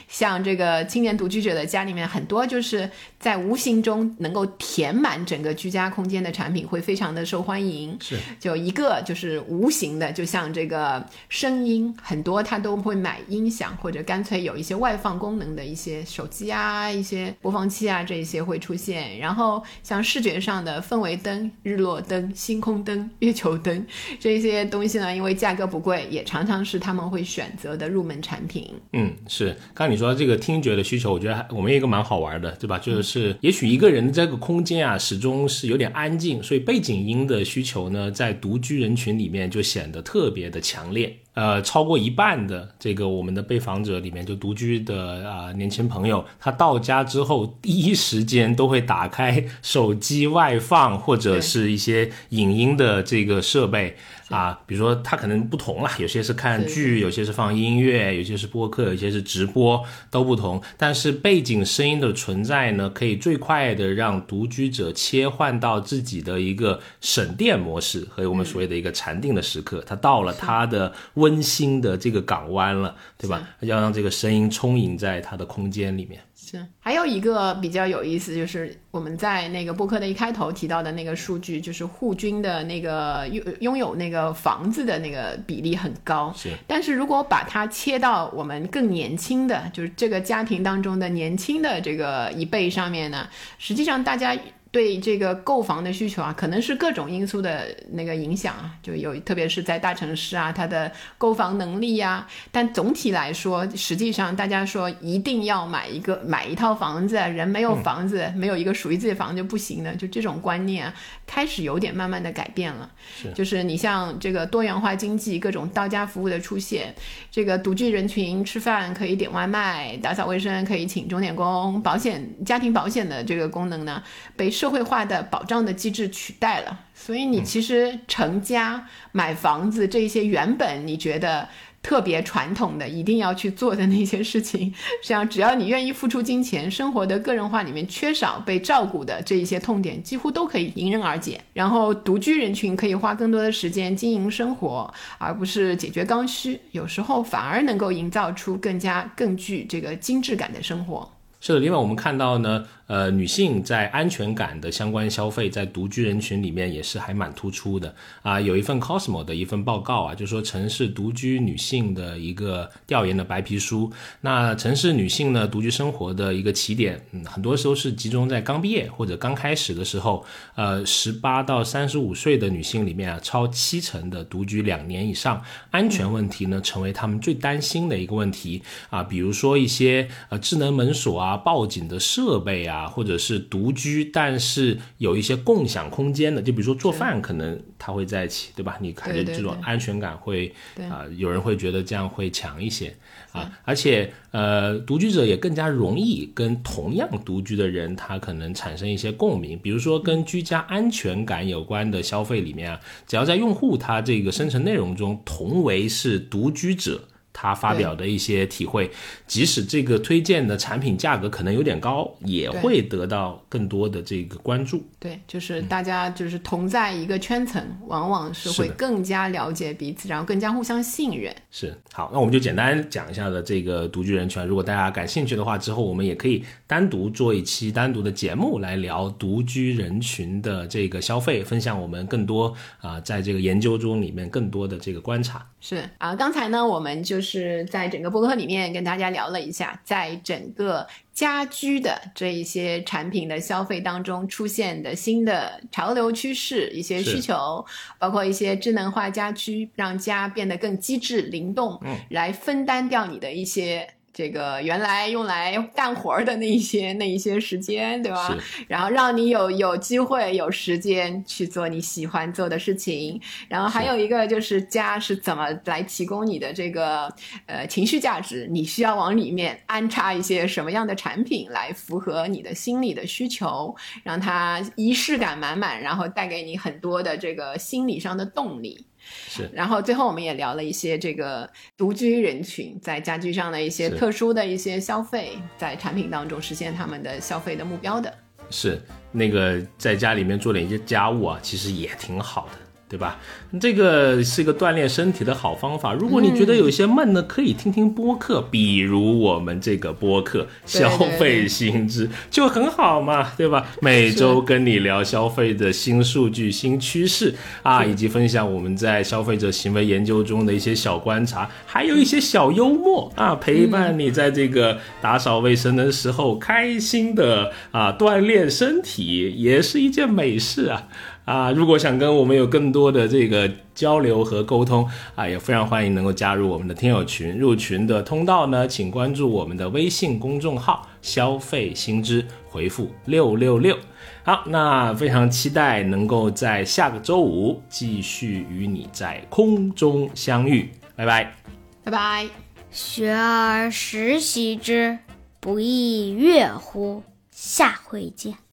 B: 像这个青年独居者的家里面，很多就是在无形中能够填满整个居家空间的产品，会非常的受欢迎。
A: 是，
B: 就一个就是无形的，就像这个声音，很多他都会买音响，或者干脆有一些外放功能的一些手机啊、一些播放器啊，这些会出现。然后像视觉上的氛围灯、日落灯、星空灯、月球灯这些东西呢，因为价格不贵，也常常是他们会选择的入门产品。
A: 嗯，是。刚刚你说这个听觉的需求，我觉得我们有一个蛮好玩玩的，对吧？就是也许一个人的这个空间啊，始终是有点安静，所以背景音的需求呢，在独居人群里面就显得特别的强烈。呃，超过一半的这个我们的被访者里面，就独居的啊年轻朋友，他到家之后第一时间都会打开手机外放或者是一些影音的这个设备啊，比如说它可能不同啦，有些是看剧，有些是放音乐，有些是播客，有些是直播，都不同。但是背景声音的存在呢，可以最快的让独居者切换到自己的一个省电模式和我们所谓的一个禅定的时刻，他到了他的。温馨的这个港湾了，对吧？要让这个声音充盈在他的空间里面。
B: 是，还有一个比较有意思，就是我们在那个播客的一开头提到的那个数据，就是户均的那个拥拥有那个房子的那个比例很高。
A: 是，
B: 但是如果把它切到我们更年轻的，就是这个家庭当中的年轻的这个一辈上面呢，实际上大家。对这个购房的需求啊，可能是各种因素的那个影响啊，就有特别是在大城市啊，它的购房能力呀。但总体来说，实际上大家说一定要买一个买一套房子，人没有房子，没有一个属于自己的房子就不行的，就这种观念啊，开始有点慢慢的改变了。
A: 是，
B: 就是你像这个多元化经济，各种到家服务的出现，这个独居人群吃饭可以点外卖，打扫卫生可以请钟点工，保险家庭保险的这个功能呢，被社会化的保障的机制取代了，所以你其实成家、买房子这些原本你觉得特别传统的、一定要去做的那些事情，实际上只要你愿意付出金钱，生活的个人化里面缺少被照顾的这一些痛点，几乎都可以迎刃而解。然后独居人群可以花更多的时间经营生活，而不是解决刚需，有时候反而能够营造出更加更具这个精致感的生活。
A: 是的，另外我们看到呢。呃，女性在安全感的相关消费，在独居人群里面也是还蛮突出的啊。有一份 Cosmo 的一份报告啊，就说城市独居女性的一个调研的白皮书。那城市女性呢，独居生活的一个起点，嗯，很多时候是集中在刚毕业或者刚开始的时候。呃，十八到三十五岁的女性里面啊，超七成的独居两年以上，安全问题呢，成为他们最担心的一个问题啊。比如说一些呃智能门锁啊、报警的设备啊。啊，或者是独居，但是有一些共享空间的，就比如说做饭，可能他会在一起，对吧？你感觉这种安全感会啊，有人会觉得这样会强一些啊。而且呃，独居者也更加容易跟同样独居的人，他可能产生一些共鸣。比如说跟居家安全感有关的消费里面啊，只要在用户他这个生成内容中同为是独居者。他发表的一些体会，即使这个推荐的产品价格可能有点高，也会得到更多的这个关注。
B: 对，就是大家就是同在一个圈层，往往是会更加了解彼此，然后更加互相信任。
A: 是，好，那我们就简单讲一下的这个独居人群。如果大家感兴趣的话，之后我们也可以单独做一期单独的节目来聊独居人群的这个消费，分享我们更多啊，在这个研究中里面更多的这个观察。
B: 是啊，刚才呢，我们就是。是在整个博客里面跟大家聊了一下，在整个家居的这一些产品的消费当中出现的新的潮流趋势、一些需求，包括一些智能化家居，让家变得更机智灵动，来分担掉你的一些。这个原来用来干活儿的那一些那一些时间，对吧？然后让你有有机会有时间去做你喜欢做的事情。然后还有一个就是家是怎么来提供你的这个呃情绪价值，你需要往里面安插一些什么样的产品来符合你的心理的需求，让它仪式感满满，然后带给你很多的这个心理上的动力。
A: 是。
B: 然后最后我们也聊了一些这个独居人群在家居上的一些特殊的一些消费，在产品当中实现他们的消费的目标的。
A: 是那个在家里面做点一些家务啊，其实也挺好的，对吧？这个是一个锻炼身体的好方法。如果你觉得有些闷呢，可以听听播客，比如我们这个播客《消费新知》就很好嘛，对吧？每周跟你聊消费的新数据、新趋势啊，以及分享我们在消费者行为研究中的一些小观察，还有一些小幽默啊，陪伴你在这个打扫卫生的时候开心的啊锻炼身体，也是一件美事啊。啊，如果想跟我们有更多的这个交流和沟通啊，也非常欢迎能够加入我们的听友群。入群的通道呢，请关注我们的微信公众号“消费新知”，回复六六六。好，那非常期待能够在下个周五继续与你在空中相遇，拜拜。
B: 拜拜。
C: 学而时习之，不亦乐乎？下回见。